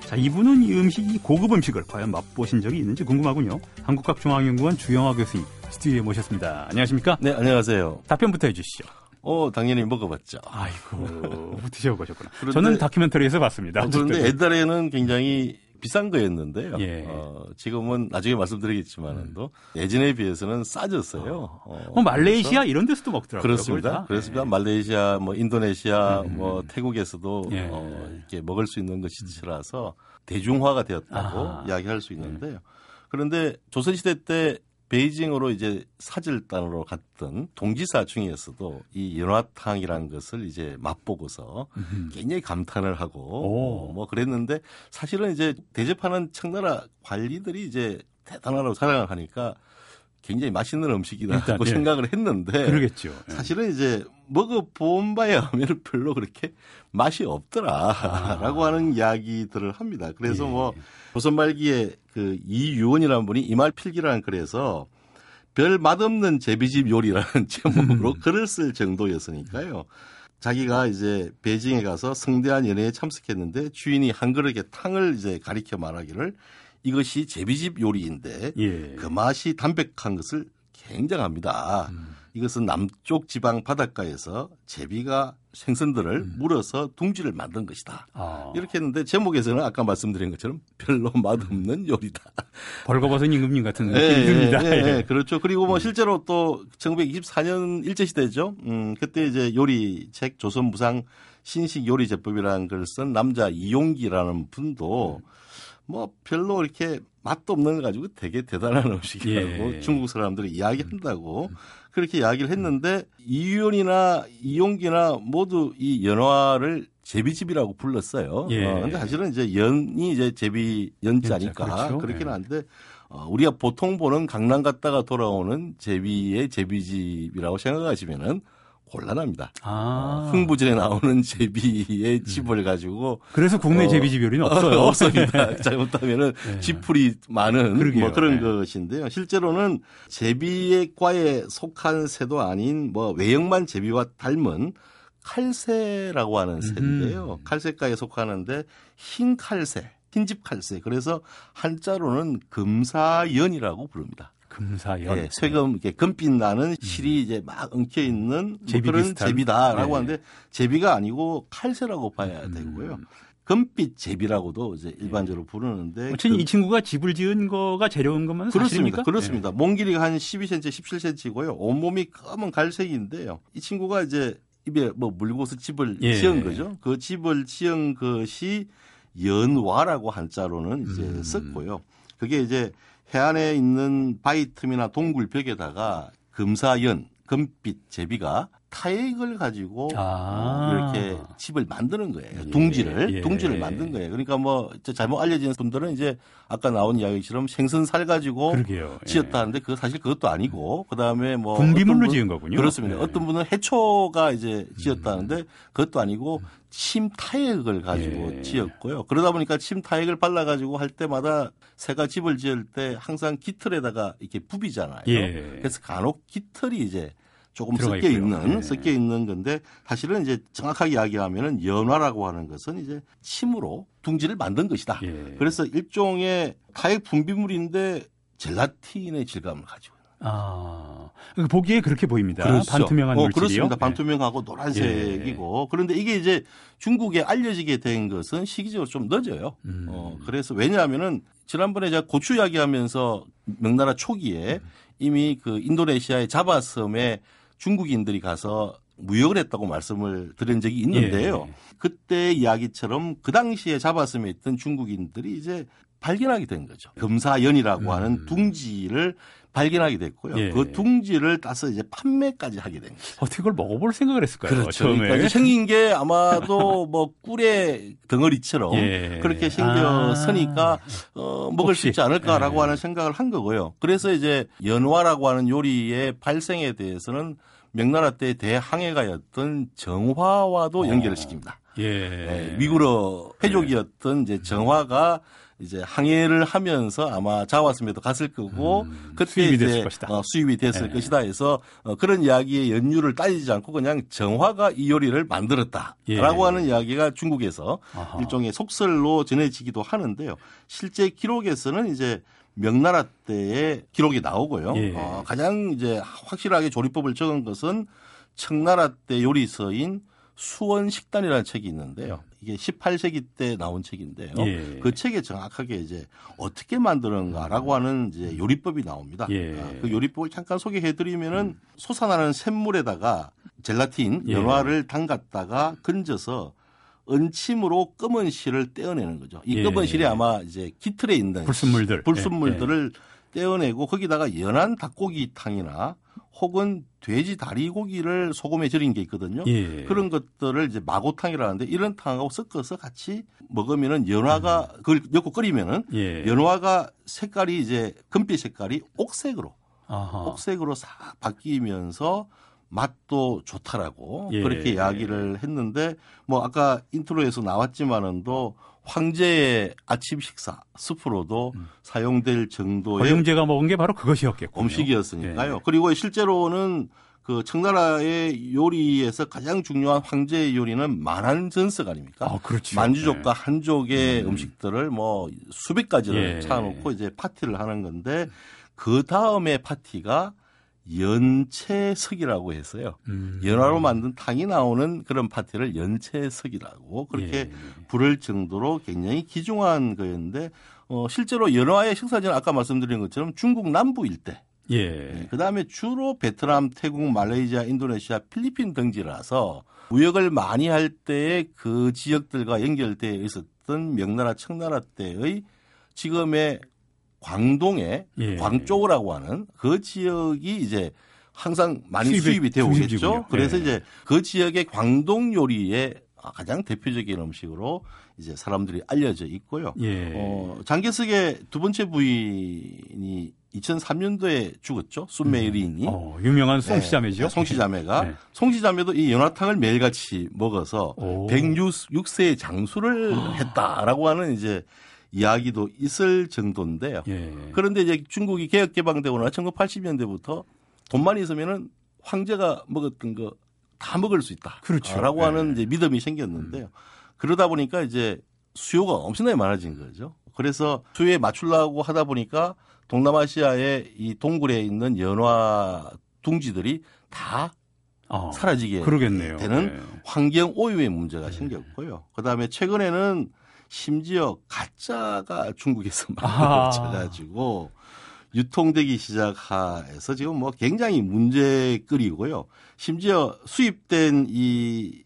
자, 이분은 이 음식, 이 고급 음식을 과연 맛보신 적이 있는지 궁금하군요. 한국학중앙연구원 주영아 교수님 스튜디오에 모셨습니다. 안녕하십니까? 네, 안녕하세요. 답변부터 해주시죠. 어, 당연히 먹어봤죠. 아이고, 드셔보셨구나. 저는 다큐멘터리에서 봤습니다. 어, 그런데 옛날에는 굉장히 비싼 거였는데요. 예. 어, 지금은 나중에 말씀드리겠지만도 음. 예전에 비해서는 싸졌어요. 어, 뭐 말레이시아 이런 데서도 먹더라고요. 그렇습니다. 그렇습니다. 예. 말레이시아, 뭐 인도네시아, 음. 뭐 태국에서도 예. 어, 이렇게 먹을 수 있는 것이라서 대중화가 되었다고 아. 이야기할 수 있는데요. 그런데 조선시대 때 베이징으로 이제 사절단으로 갔던 동지사 중에서도 이 연화탕이라는 것을 이제 맛보고서 굉장히 감탄을 하고 오. 뭐 그랬는데 사실은 이제 대접하는 청나라 관리들이 이제 대단하다고 사랑을 하니까 굉장히 맛있는 음식이다고 일단, 예. 생각을 했는데 그러겠죠. 예. 사실은 이제 먹어본 바에 하면 별로 그렇게 맛이 없더라라고 아. 하는 이야기들을 합니다. 그래서 예. 뭐 조선 말기에 그 이유원이라는 분이 이말 필기라는 글에서 별 맛없는 제비집 요리라는 제목으로 음. 글을 쓸 정도였으니까요. 자기가 이제 베이징에 가서 성대한 연회에 참석했는데 주인이 한 그릇에 탕을 이제 가리켜 말하기를 이것이 제비집 요리인데 예. 그 맛이 담백한 것을 굉장합니다. 음. 이것은 남쪽 지방 바닷가에서 제비가 생선들을 음. 물어서 둥지를 만든 것이다. 아. 이렇게 했는데 제목에서는 아까 말씀드린 것처럼 별로 맛없는 요리다. 벌거벗은 임금님 같은 예, 느낌입니다. 예, 예, 예, 그렇죠. 그리고 뭐 음. 실제로 또 1924년 일제시대죠. 음, 그때 이제 요리책 조선무상 신식 요리 제법이라는 걸 쓴 남자 이용기라는 분도 음. 뭐 별로 이렇게 맛도 없는 거 가지고 되게 대단한 음식이라고 예. 중국 사람들이 이야기한다고 그렇게 이야기를 했는데 이윤이나 이용기나 모두 이 연화를 제비집이라고 불렀어요. 예. 어, 근데 사실은 이제 연이 이제 제비 연자니까 그렇죠. 그렇긴 예. 한데 어, 우리가 보통 보는 강남 갔다가 돌아오는 제비의 제비집이라고 생각하시면은 곤란합니다. 아. 어, 흥부전에 나오는 제비의 음. 집을 가지고 그래서 국내 어, 제비집 요리는 없어요. 없습니다. 네. 잘못하면은 네. 지풀이 많은 그러게요. 뭐 그런 네. 것인데요. 실제로는 제비의 과에 속한 새도 아닌 뭐 외형만 제비와 닮은 칼새라고 하는 새인데요. 음. 칼새과에 속하는데 흰 칼새, 흰집 칼새. 그래서 한자로는 금사연이라고 부릅니다. 금사연. 예, 쇠금 이렇게 금빛 나는 음. 실이 이제 막 엉켜 있는 뭐 그런 비슷한. 제비다라고 네. 하는데 제비가 아니고 칼새라고 봐야 음. 되고요. 금빛 제비라고도 이제 일반적으로 부르는데 어쨌든 그, 이 친구가 집을 지은 거가 재료인 것만 그렇습니다. 사실입니까? 그렇습니다. 네. 몸 길이가 한 12cm, 17cm고요. 온몸이 검은 갈색인데요. 이 친구가 이제 입에 뭐 물고서 집을 예. 지은 거죠. 그 집을 지은 것이 연화라고 한자로는 이제 음. 썼고요. 그게 이제 해안에 있는 바위 틈이나 동굴 벽에다가 금사연, 금빛 제비가 타액을 가지고 아. 이렇게 집을 만드는 거예요. 예. 둥지를 예. 둥지를 만든 거예요. 그러니까 뭐 잘못 알려진 분들은 이제 아까 나온 이야기처럼 생선살 가지고 그러게요. 예. 지었다는데 그 사실 그것도 아니고 그다음에 뭐 분비물로 지은 거군요. 그렇습니다. 예. 어떤 분은 해초가 이제 지었다는데 음. 그것도 아니고 침 타액을 가지고 예. 지었고요. 그러다 보니까 침 타액을 발라 가지고 할 때마다 새가 집을 지을 때 항상 깃털에다가 이렇게 부비잖아요. 예. 그래서 간혹 깃털이 이제 조금 섞여. 있는 네. 섞여 있는 건데 사실은 이제 정확하게 이야기하면은 연화라고 하는 것은 이제 침으로 둥지를 만든 것이다. 예. 그래서 일종의 타액 분비물인데 젤라틴의 질감을 가지고 아, 보기에 그렇게 보입니다. 그렇죠. 반투명한 어, 물질이요. 그렇습니다. 네. 반투명하고 노란색이고 예. 그런데 이게 이제 중국에 알려지게 된 것은 시기적으로 좀 늦어요. 음. 어, 그래서 왜냐하면은 지난번에 제가 고추 이야기하면서 명나라 초기에 음. 이미 그 인도네시아의 자바섬에 중국인들이 가서 무역을 했다고 말씀을 드린 적이 있는데요. 예. 그때 이야기처럼 그 당시에 잡았음에 있던 중국인들이 이제 발견하게 된 거죠. 금사연이라고 음. 하는 둥지를 발견하게 됐고요. 예. 그 둥지를 따서 이제 판매까지 하게 된 거죠. 어떻게 그걸 먹어볼 생각을 했을까요? 그렇죠. 처음에. 그러니까 생긴 게 아마도 뭐 꿀의 덩어리처럼 예. 그렇게 생겼으니까 아. 어, 먹을 혹시. 수 있지 않을까라고 예. 하는 생각을 한 거고요. 그래서 이제 연화라고 하는 요리의 발생에 대해서는 명나라 때 대항해가였던 정화와도 어. 연결을 시킵니다. 예. 예. 위구르 회족이었던 이제 정화가 이제 항해를 하면서 아마 자와스에도 갔을 거고 음, 그때 수입이 됐을 것이다. 어, 수입이 됐을 네. 것이다 해서 어, 그런 이야기의 연유를 따지지 않고 그냥 정화가 이 요리를 만들었다라고 예. 하는 이야기가 중국에서 아하. 일종의 속설로 전해지기도 하는데요. 실제 기록에서는 이제 명나라 때의 기록이 나오고요. 예. 어, 가장 이제 확실하게 조리법을 적은 것은 청나라 때 요리서인 수원식단이라는 책이 있는데요. 이게 18세기 때 나온 책인데요. 예. 그 책에 정확하게 이제 어떻게 만드는가라고 하는 이제 요리법이 나옵니다. 예. 아, 그 요리법을 잠깐 소개해드리면은 음. 솟아나는 샘물에다가 젤라틴 예. 연화를 담갔다가 건져서 은침으로 검은 실을 떼어내는 거죠. 이 예. 검은 실이 아마 이제 깃틀에 있는 불순물들, 불순물들을 예. 떼어내고 거기다가 연한 닭고기탕이나 혹은 돼지 다리 고기를 소금에 절인 게 있거든요. 예. 그런 것들을 이제 마고탕이라는데 이런 탕하고 섞어서 같이 먹으면은 연와가 음. 그걸 넣고 끓이면은 예. 연와가 색깔이 이제 금빛 색깔이 옥색으로 아하. 옥색으로 싹 바뀌면서 맛도 좋다라고 예. 그렇게 이야기를 했는데 뭐 아까 intro에서 나왔지만은도 황제의 아침 식사 스프로도 음. 사용될 정도의 황제가 먹은 게 바로 그것이었겠군요. 음식이었으니까요. 예. 그리고 실제로는 그 청나라의 요리에서 가장 중요한 황제의 요리는 만한전석 아닙니까? 아, 그렇죠. 만주족과 네. 한족의 음. 식들을 뭐 수백 가지를 예. 차놓고 이제 파티를 하는 건데 그 다음에 파티가 연채석이라고 했어요. 음. 연화로 만든 탕이 나오는 그런 파티를 연채석이라고 그렇게 예. 부를 정도로 굉장히 기중한 거였는데 어, 실제로 연화의 식사지는 아까 말씀드린 것처럼 중국 남부 일대 예. 네, 그다음에 주로 베트남, 태국, 말레이시아, 인도네시아, 필리핀 등지라서 무역을 많이 할 때에 그 지역들과 연결되어 있었던 명나라, 청나라 때의 지금의 광동의 예. 광쪽이라고 하는 그 지역이 이제 항상 많이 수입이, 수입이 되어 오겠죠. 그래서 예. 이제 그 지역의 광동 요리의 가장 대표적인 음식으로 이제 사람들이 알려져 있고요. 예. 어, 장개석의 두 번째 부인이 2003년도에 죽었죠. 순메이리인이. 음. 어, 유명한 송시자매죠. 네, 송시자매가 네. 송시자매도 이 연화탕을 매일같이 먹어서 오. 106세의 장수를 아. 했다라고 하는 이제 이야기도 있을 정도인데요. 예. 그런데 이제 중국이 개혁 개방되고 나 1980년대부터 돈만 있으면은 황제가 먹었던 거 다 먹을 수 있다. 그렇죠. 라고 하는 예. 이제 믿음이 생겼는데요. 음. 그러다 보니까 이제 수요가 엄청나게 많아진 거죠. 그래서 수요에 맞추려고 하다 보니까 동남아시아의 이 동굴에 있는 연화 둥지들이 다 어, 사라지게 그러겠네요. 되는 네. 환경 오염의 문제가 네. 생겼고요. 그다음에 최근에는 심지어 가짜가 중국에서 만들어져가지고 유통되기 시작해서 지금 뭐 굉장히 문제거리고요. 심지어 수입된 이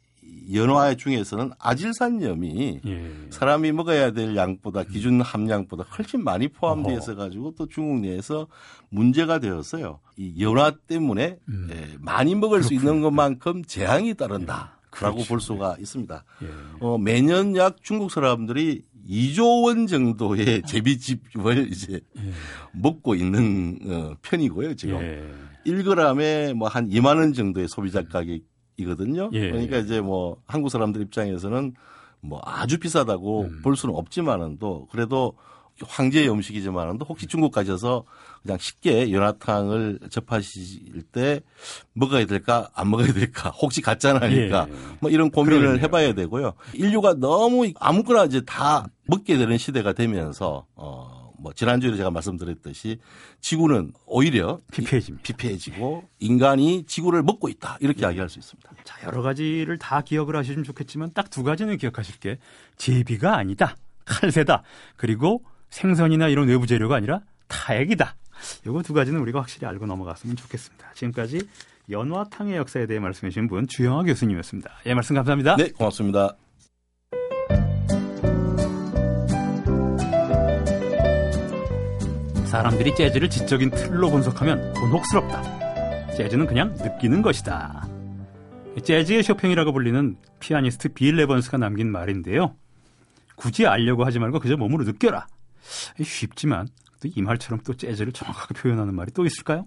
연화 중에서는 아질산염이 예. 사람이 먹어야 될 양보다 기준 함량보다 훨씬 많이 포함되어 있어 가지고 또 중국 내에서 문제가 되었어요. 이 연화 때문에 음. 예, 많이 먹을 그렇군요. 수 있는 것만큼 재앙이 따른다. 예. 라고 그렇죠. 볼 수가 있습니다. 예. 어, 매년 약 중국 사람들이 2조 원 정도의 제비집을 이제 예. 먹고 있는 어, 편이고요, 지금. 예. 1g에 뭐 한 2만 원 정도의 소비자 가격이거든요. 예. 그러니까 이제 뭐 한국 사람들 입장에서는 뭐 아주 비싸다고 음. 볼 수는 없지만은 또 그래도 황제의 음식이지만은 또 혹시 중국 가셔서 그냥 쉽게 연화탕을 접하실 때 먹어야 될까 안 먹어야 될까 혹시 가짜나니까 예. 뭐 이런 고민을 그러네요. 해봐야 되고요. 인류가 너무 아무거나 이제 다 먹게 되는 시대가 되면서 어. 뭐 지난주에 제가 말씀드렸듯이 지구는 오히려 피폐해집니다. 피폐해지고 인간이 지구를 먹고 있다 이렇게 네. 이야기할 수 있습니다. 자 여러 가지를 다 기억을 하시면 좋겠지만 딱 두 가지는 기억하실 게 제비가 아니다 칼새다 그리고 생선이나 이런 외부 재료가 아니라 타액이다. 요거 두 가지는 우리가 확실히 알고 넘어갔으면 좋겠습니다. 지금까지 연화탕의 역사에 대해 말씀해 주신 분 주영아 교수님이었습니다. 예, 말씀 감사합니다. 네, 고맙습니다. 사람들이 재즈를 지적인 틀로 분석하면 곤혹스럽다. 재즈는 그냥 느끼는 것이다. 재즈의 쇼팽이라고 불리는 피아니스트 빌 레번스가 남긴 말인데요. 굳이 알려고 하지 말고 그저 몸으로 느껴라. 쉽지만 또 이 말처럼 또 재즈를 정확하게 표현하는 말이 또 있을까요?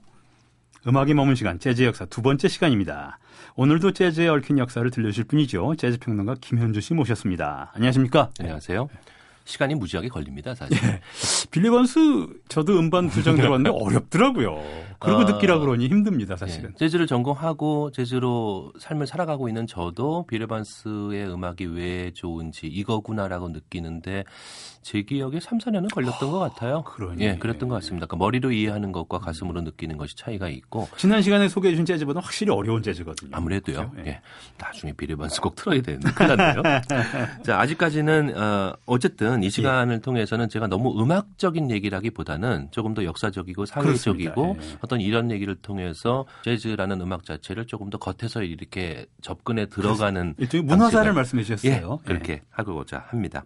음악이 머문 시간 재즈 역사 두 번째 시간입니다. 오늘도 재즈에 얽힌 역사를 들려주실 분이죠. 재즈 평론가 김현주 씨 모셨습니다. 안녕하십니까? 안녕하세요. 시간이 무지하게 걸립니다, 사실. 예. 빌리 번스 저도 음반 두 장 들어봤는데 어렵더라고요. 그리고 아, 듣기라 그러니 힘듭니다, 사실은. 예. 재즈를 전공하고 재즈로 삶을 살아가고 있는 저도 빌리 번스의 음악이 왜 좋은지 이거구나라고 느끼는데 제 기억에 3, 4년은 걸렸던 것 같아요. 그러니. 예, 그랬던 것 같습니다. 그러니까 머리로 이해하는 것과 가슴으로 느끼는 것이 차이가 있고. 지난 시간에 소개해 주신 재즈보다 확실히 어려운 재즈거든요. 아무래도요. 그렇죠? 예. 나중에 비리번스 꼭 틀어야 되는 큰일 났네요. 자, 아직까지는 어, 어쨌든 이 시간을 예. 통해서는 제가 너무 음악적인 얘기라기보다는 조금 더 역사적이고 사회적이고 예. 어떤 이런 얘기를 통해서 재즈라는 음악 자체를 조금 더 겉에서 이렇게 접근해 들어가는 일종의 문화사를 말씀해 주셨어요. 예, 그렇게 하고자 합니다.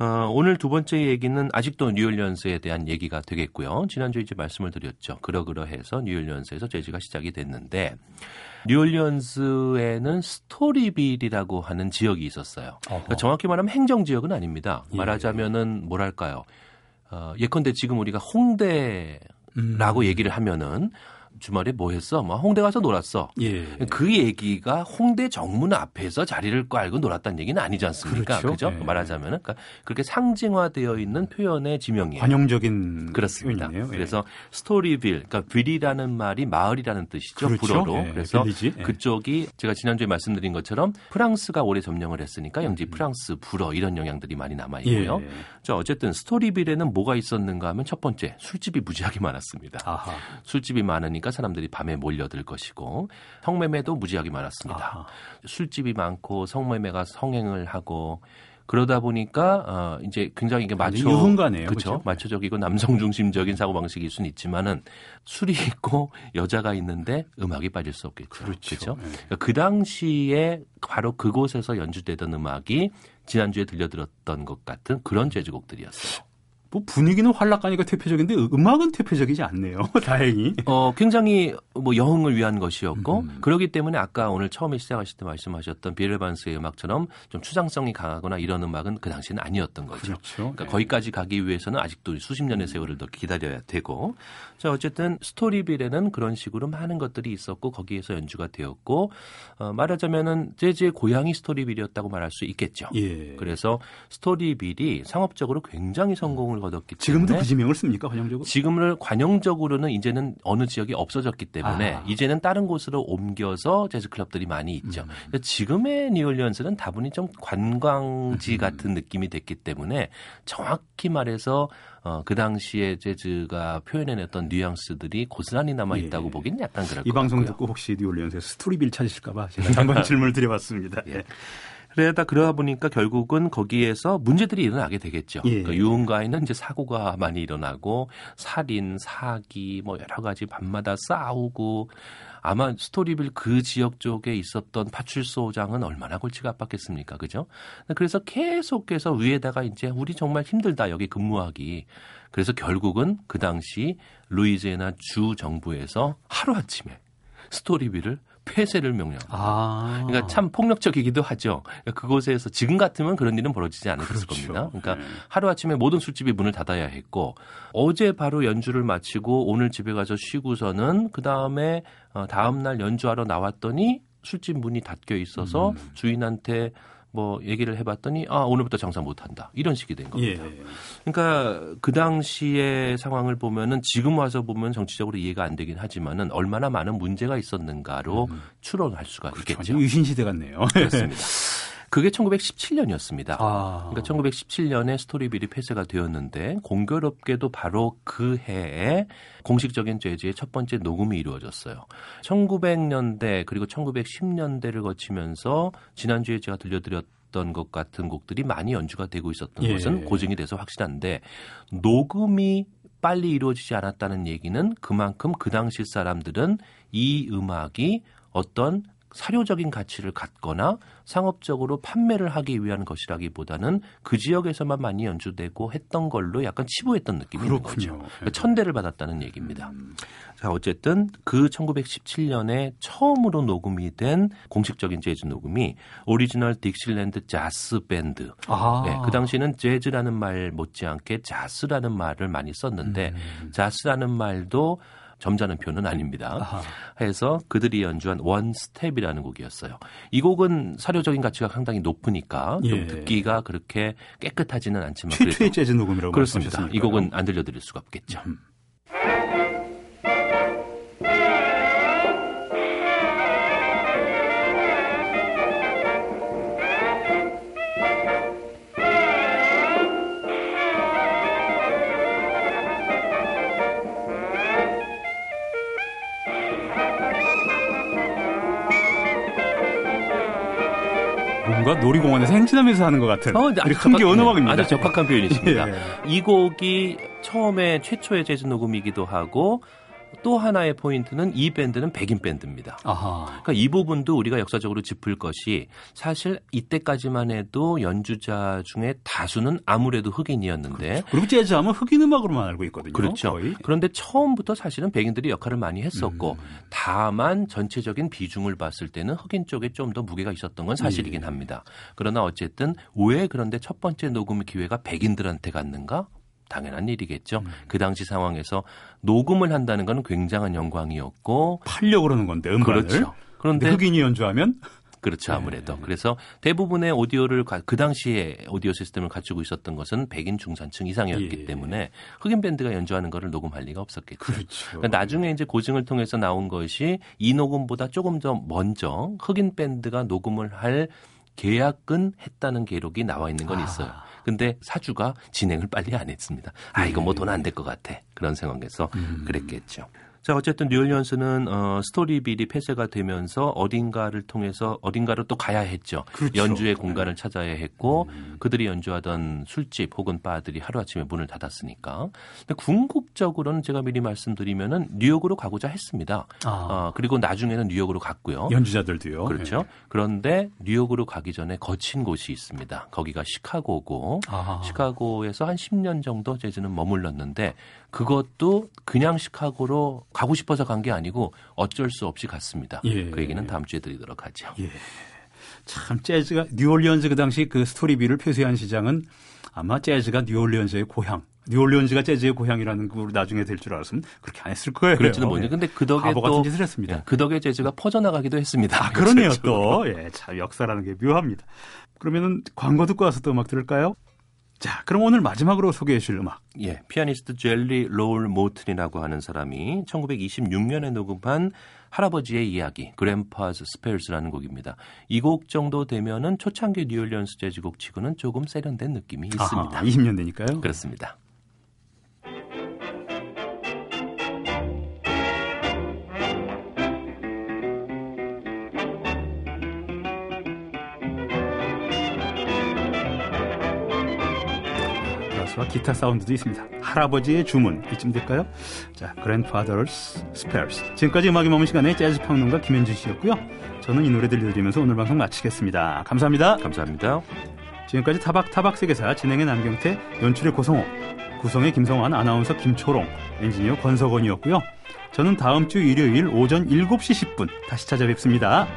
어, 오늘 두 번째 얘기는 아직도 뉴올리언스에 대한 얘기가 되겠고요. 지난주에 이제 말씀을 드렸죠. 그러그러해서 뉴올리언스에서 재즈가 시작이 됐는데 뉴올리언스에는 스토리빌이라고 하는 지역이 있었어요. 그러니까 정확히 말하면 행정 지역은 아닙니다. 예. 말하자면은 뭐랄까요? 어, 예컨대 지금 우리가 홍대라고 음. 얘기를 하면은 주말에 뭐 했어? 뭐 홍대 가서 놀았어. 예. 그 얘기가 홍대 정문 앞에서 자리를 깔고 놀았다는 얘기는 아니지 않습니까? 그렇죠. 그죠? 예. 말하자면은 그러니까 그렇게 상징화되어 있는 표현의 지명이에요. 관용적인 그렇습니다. 표현이네요. 예. 그래서 스토리빌, 그러니까 ville이라는 말이 마을이라는 뜻이죠. 그렇죠. 불어로. 예. 그래서 village. 예. 그쪽이 제가 지난주에 말씀드린 것처럼 프랑스가 오래 점령을 했으니까 영지 음. 프랑스 불어 이런 영향들이 많이 남아 있고요. 예. 자, 어쨌든 스토리빌에는 뭐가 있었는가 하면 첫 번째 술집이 무지하게 많았습니다. 아하. 술집이 많으니까 보니까 사람들이 밤에 몰려들 것이고 성매매도 무지하게 많았습니다. 아하. 술집이 많고 성매매가 성행을 하고 그러다 보니까 어 이제 굉장히 이게 마초 유흥가네요. 그렇죠. 마초적이고 남성 중심적인 사고 방식일 수는 있지만은 술이 있고 여자가 있는데 음악이 빠질 수 없겠죠. 그렇죠. 그렇죠? 네. 그러니까 그 당시에 바로 그곳에서 연주되던 음악이 지난주에 들려들었던 것 같은 그런 재즈곡들이었어요. 뭐 분위기는 활락하니까 대표적인데 음악은 대표적이지 않네요. 다행히. 어, 굉장히 뭐 여흥을 위한 것이었고 음. 그렇기 때문에 아까 오늘 처음에 시작하실 때 말씀하셨던 비엘반스의 음악처럼 좀 추상성이 강하거나 이런 음악은 그 당시에는 아니었던 거죠. 그렇죠. 그러니까 네. 거기까지 가기 위해서는 아직도 수십 년의 세월을 더 기다려야 되고. 자, 어쨌든 스토리빌에는 그런 식으로 많은 것들이 있었고 거기에서 연주가 되었고 어, 말하자면은 재즈의 고향이 스토리빌이었다고 말할 수 있겠죠. 예. 그래서 스토리빌이 상업적으로 굉장히 성공을 거뒀기 때문에 지금도 그 지명을 씁니까 관용적으로? 지금을 관용적으로는 이제는 어느 지역이 없어졌기 때문에 아. 이제는 다른 곳으로 옮겨서 재즈 클럽들이 많이 있죠. 음. 지금의 뉴올리언스는 다분히 좀 관광지 음. 같은 느낌이 됐기 때문에 정확히 말해서 어, 그 당시에 재즈가 표현해냈던 뉘앙스들이 고스란히 남아 있다고 예. 보기는 약간 그럴 이 방송 듣고 혹시 뉴올리언스에서 스토리빌 찾으실까봐 제가 한번 질문을 드려봤습니다. 예. 그러다 그러다 보니까 결국은 거기에서 문제들이 일어나게 되겠죠. 예. 그러니까 유흥가에는 이제 사고가 많이 일어나고 살인, 사기, 뭐 여러 가지 밤마다 싸우고 아마 스토리빌 그 지역 쪽에 있었던 파출소장은 얼마나 골치가 아팠겠습니까, 그죠? 그래서 계속해서 위에다가 이제 우리 정말 힘들다 여기 근무하기. 그래서 결국은 그 당시 루이지애나 주 정부에서 하루 아침에 스토리빌을 폐쇄를 명령. 아. 그러니까 참 폭력적이기도 하죠. 그러니까 그곳에서 지금 같으면 그런 일은 벌어지지 않았을 그렇죠. 겁니다. 그러니까 네. 하루 아침에 모든 술집이 문을 닫아야 했고 어제 바로 연주를 마치고 오늘 집에 가서 쉬고서는 그 다음에 어, 다음 날 연주하러 나왔더니 술집 문이 닫혀 있어서 음. 주인한테 뭐 얘기를 해봤더니 아 오늘부터 장사 못한다 이런 식이 된 겁니다. 예. 그러니까 그 당시의 상황을 보면은 지금 와서 보면 정치적으로 이해가 안 되긴 하지만은 얼마나 많은 문제가 있었는가로 음. 추론할 수가 그렇죠. 있겠죠. 유신 시대 같네요. 그렇습니다. 그게 1917년이었습니다. 아. 그러니까 1917년에 스토리빌이 폐쇄가 되었는데 공교롭게도 바로 그 해에 공식적인 재즈의 첫 번째 녹음이 이루어졌어요. 1900년대 그리고 1910년대를 거치면서 지난주에 제가 들려드렸던 것 같은 곡들이 많이 연주가 되고 있었던 예. 것은 고증이 돼서 확실한데 녹음이 빨리 이루어지지 않았다는 얘기는 그만큼 그 당시 사람들은 이 음악이 어떤 사료적인 가치를 갖거나 상업적으로 판매를 하기 위한 것이라기보다는 그 지역에서만 많이 연주되고 했던 걸로 약간 치부했던 느낌이 그렇군요. 있는 거죠. 그러니까 천대를 받았다는 얘기입니다. 음. 자, 어쨌든 그 1917년에 처음으로 녹음이 된 공식적인 재즈 녹음이 오리지널 딕시랜드 자스 밴드. 아. 네, 그 당시에는 재즈라는 말 못지않게 jass라는 말을 많이 썼는데 음. jass라는 말도 점잖은 표현은 아닙니다. 아하. 해서 그들이 연주한 One Step이라는 곡이었어요. 이 곡은 사료적인 가치가 상당히 높으니까 좀 예. 듣기가 그렇게 깨끗하지는 않지만 최초의 재즈 녹음이라고 그렇습니다. 이 곡은 안 들려드릴 수가 없겠죠. 음. 뭔가 놀이공원에서 행진하면서 하는 것 같은 어, 큰게 어느 음악입니다. 아주 적합한 표현이십니다. 예. 이 곡이 처음에 최초의 재즈 녹음이기도 하고 또 하나의 포인트는 이 밴드는 백인 밴드입니다. 아하. 그러니까 이 부분도 우리가 역사적으로 짚을 것이 사실 이때까지만 해도 연주자 중에 다수는 아무래도 흑인이었는데 그렇죠. 그리고 재즈하면 흑인 음악으로만 알고 있거든요. 그렇죠. 거의. 그런데 처음부터 사실은 백인들이 역할을 많이 했었고 음. 다만 전체적인 비중을 봤을 때는 흑인 쪽에 좀 더 무게가 있었던 건 사실이긴 예. 합니다. 그러나 어쨌든 왜 그런데 첫 번째 녹음 기회가 백인들한테 갔는가? 당연한 일이겠죠. 음. 그 당시 상황에서 녹음을 한다는 건 굉장한 영광이었고 팔려고 그러는 건데 음반을. 그렇죠. 그런데 흑인이 연주하면 그렇죠 아무래도 네. 그래서 대부분의 오디오를 그 당시에 오디오 시스템을 갖추고 있었던 것은 백인 중산층 이상이었기 예. 때문에 흑인 밴드가 연주하는 것을 녹음할 리가 없었겠죠. 그렇죠. 그러니까 나중에 이제 고증을 통해서 나온 것이 이 녹음보다 조금 더 먼저 흑인 밴드가 녹음을 할 계약은 했다는 기록이 나와 있는 건 있어요. 아. 근데 사주가 진행을 빨리 안 했습니다. 아, 이거 뭐 돈 안 될 것 같아. 그런 상황에서 음. 그랬겠죠. 자, 어쨌든 뉴올리언스는 어, 스토리빌이 폐쇄가 되면서 어딘가를 통해서 어딘가로 또 가야 했죠. 그렇죠. 연주의 공간을 찾아야 했고 음. 그들이 연주하던 술집 혹은 바들이 하루아침에 문을 닫았으니까. 근데 궁극적으로는 제가 미리 말씀드리면은 뉴욕으로 가고자 했습니다. 아. 어, 그리고 나중에는 뉴욕으로 갔고요. 연주자들도요. 그렇죠. 네. 그런데 뉴욕으로 가기 전에 거친 곳이 있습니다. 거기가 시카고고 아. 시카고에서 한 10년 정도 재즈는 머물렀는데 그것도 그냥 시카고로 가고 싶어서 간 게 아니고 어쩔 수 없이 갔습니다. 예. 그 얘기는 다음 주에 드리도록 하죠. 예. 참 재즈가 뉴올리언즈 그 당시 그 스토리빌을 폐쇄한 시장은 아마 재즈가 뉴올리언즈의 고향, 뉴올리언즈가 재즈의 고향이라는 걸 나중에 될 줄 알았으면 그렇게 안 했을 거예요. 그렇지는 모르죠. 예. 근데 그 덕에 또 같은 짓을 했습니다. 예, 그 덕에 재즈가 퍼져나가기도 했습니다. 아, 그러네요 또. 예, 참 역사라는 게 묘합니다. 그러면은 광고 듣고 와서 또 음악 들을까요? 자, 그럼 오늘 마지막으로 소개해 주실 음악. 예, 피아니스트 젤리 로울 모튼이라고 하는 사람이 1926년에 녹음한 할아버지의 이야기, Grandpa's Spells라는 곡입니다. 이 곡 정도 되면은 초창기 뉴올리언스 재즈곡 치고는 조금 세련된 느낌이 있습니다. 아하, 20년 되니까요. 그렇습니다. 기타 사운드도 있습니다. 할아버지의 주문 이쯤 될까요? 자, Grandfather's Spares. 지금까지 음악이 머문 시간에 재즈 평론가 김현준 씨였고요. 저는 이 노래 들려드리면서 오늘 방송 마치겠습니다. 감사합니다. 감사합니다. 지금까지 타박타박 세계사 진행의 남경태, 연출의 고성호, 구성의 김성환, 아나운서 김초롱, 엔지니어 권석원이었고요. 저는 다음 주 일요일 오전 7시 10분 다시 찾아뵙습니다.